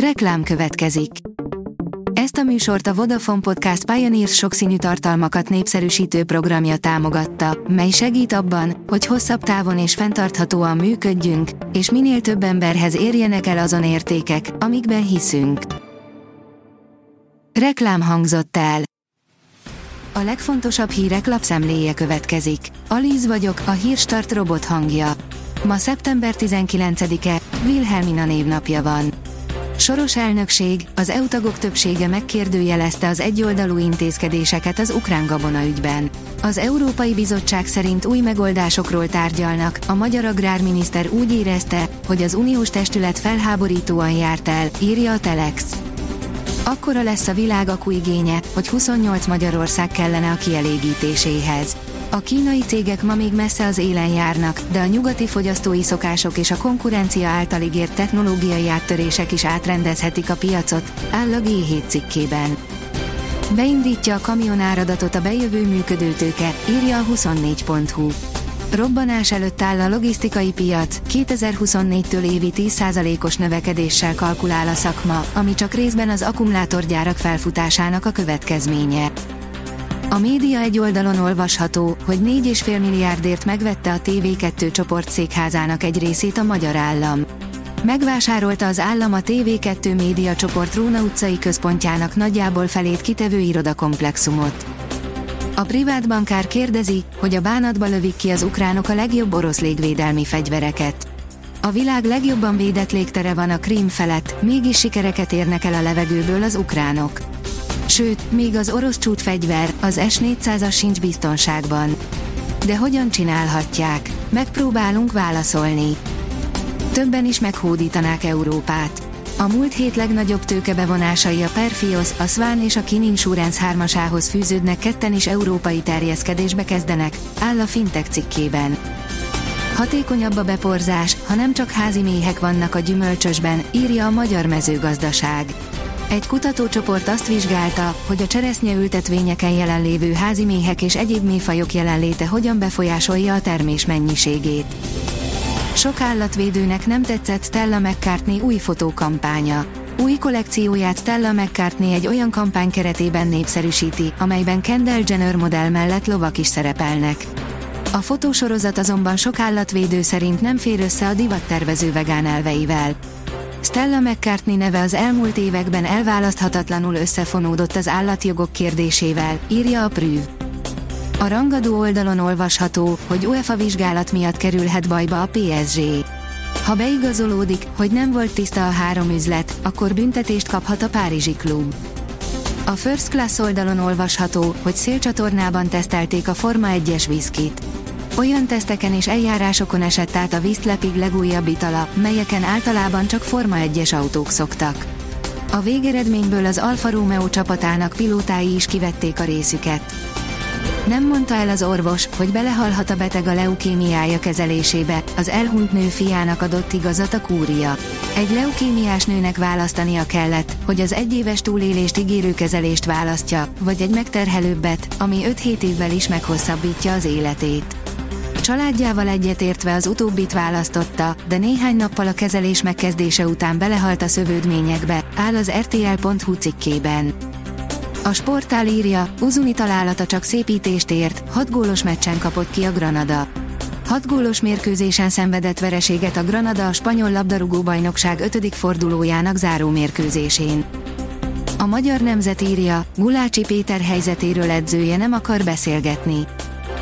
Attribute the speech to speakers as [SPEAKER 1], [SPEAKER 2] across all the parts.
[SPEAKER 1] Reklám következik. Ezt a műsort a Vodafone Podcast Pioneers sokszínű tartalmakat népszerűsítő programja támogatta, mely segít abban, hogy hosszabb távon és fenntarthatóan működjünk, és minél több emberhez érjenek el azon értékek, amikben hiszünk. Reklám hangzott el. A legfontosabb hírek lapszemléje következik. Alíz vagyok, a hírstart robot hangja. Ma szeptember 19-e, Wilhelmina névnapja van. Soros elnökség, az EU tagok többsége megkérdőjelezte az egyoldalú intézkedéseket az ukrán gabona ügyben. Az Európai Bizottság szerint új megoldásokról tárgyalnak, a magyar agrárminiszter úgy érezte, hogy az uniós testület felháborítóan járt el, írja a Telex. Akkora lesz a világ igénye, hogy 28 Magyarország kellene a kielégítéséhez. A kínai cégek ma még messze az élen járnak, de a nyugati fogyasztói szokások és a konkurencia által ígért technológiai áttörések is átrendezhetik a piacot, áll a G7 cikkében. Beindítja a kamionáradatot a bejövő működőtőke, írja a 24.hu. Robbanás előtt áll a logisztikai piac, 2024-től évi 10%-os növekedéssel kalkulál a szakma, ami csak részben az akkumulátorgyárak felfutásának a következménye. A média egy oldalon olvasható, hogy 4,5 milliárdért megvette a TV2 csoport székházának egy részét a magyar állam. Megvásárolta az állam a TV2 média csoport Róna utcai központjának nagyjából felét kitevő irodakomplexumot. A privát bankár kérdezi, hogy a bánatba lövik ki az ukránok a legjobb orosz légvédelmi fegyvereket. A világ legjobban védett légtere van a Krím felett, mégis sikereket érnek el a levegőből az ukránok. Sőt, még az orosz csúcsfegyver, az S-400-as sincs biztonságban. De hogyan csinálhatják? Megpróbálunk válaszolni. Többen is meghódítanák Európát. A múlt hét legnagyobb tőkebevonásai a Perfios, a Swan és a Kin Insurance hármasához fűződnek ketten is európai terjeszkedésbe kezdenek, áll a Fintech cikkében. Hatékonyabb a beporzás, ha nem csak házi méhek vannak a gyümölcsösben, írja a magyar mezőgazdaság. Egy kutatócsoport azt vizsgálta, hogy a cseresznyeültetvényeken jelenlévő házi méhek és egyéb méhfajok jelenléte hogyan befolyásolja a termés mennyiségét. Sok állatvédőnek nem tetszett Stella McCartney új fotókampánya. Új kollekcióját Stella McCartney egy olyan kampány keretében népszerűsíti, amelyben Kendall Jenner modell mellett lovak is szerepelnek. A fotósorozat azonban sok állatvédő szerint nem fér össze a divattervező vegán elveivel. Stella McCartney neve az elmúlt években elválaszthatatlanul összefonódott az állatjogok kérdésével, írja a Prüv. A rangadó oldalon olvasható, hogy UEFA vizsgálat miatt kerülhet bajba a PSG. Ha beigazolódik, hogy nem volt tiszta a három üzlet, akkor büntetést kaphat a Párizsi klub. A First Class oldalon olvasható, hogy szélcsatornában tesztelték a Forma 1-es viszkit. Olyan teszteken és eljárásokon esett át a vízlepig legújabb itala, melyeken általában csak Forma 1-es autók szoktak. A végeredményből az Alfa Romeo csapatának pilótái is kivették a részüket. Nem mondta el az orvos, hogy belehalhat a beteg a leukémiája kezelésébe, az elhunyt nő fiának adott igazat a kúria. Egy leukémiás nőnek választania kellett, hogy az egyéves túlélést ígérő kezelést választja, vagy egy megterhelőbbet, ami 5-7 évvel is meghosszabbítja az életét. Családjával egyetértve az utóbbit választotta, de néhány nappal a kezelés megkezdése után belehalt a szövődményekbe, áll az RTL.hu cikkében. A sportál írja, Uzuni találata csak szépítést ért, hat gólos meccsen kapott ki a Granada. Hat gólos mérkőzésen szenvedett vereséget a Granada a spanyol labdarúgó bajnokság ötödik fordulójának záró mérkőzésén. A magyar nemzet írja, Gulácsi Péter helyzetéről edzője nem akar beszélgetni.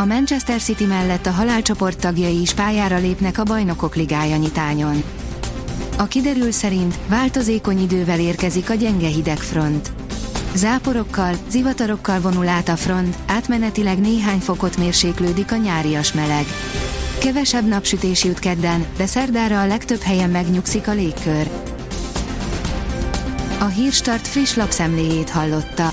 [SPEAKER 1] A Manchester City mellett a halálcsoport tagjai is pályára lépnek a bajnokok ligája nyitányon. A kiderül szerint változékony idővel érkezik a gyenge hidegfront. Záporokkal, zivatarokkal vonul át a front, átmenetileg néhány fokot mérséklődik a nyárias meleg. Kevesebb napsütés jut kedden, de szerdára a legtöbb helyen megnyugszik a légkör. A Hírstart friss lapszemléjét hallotta.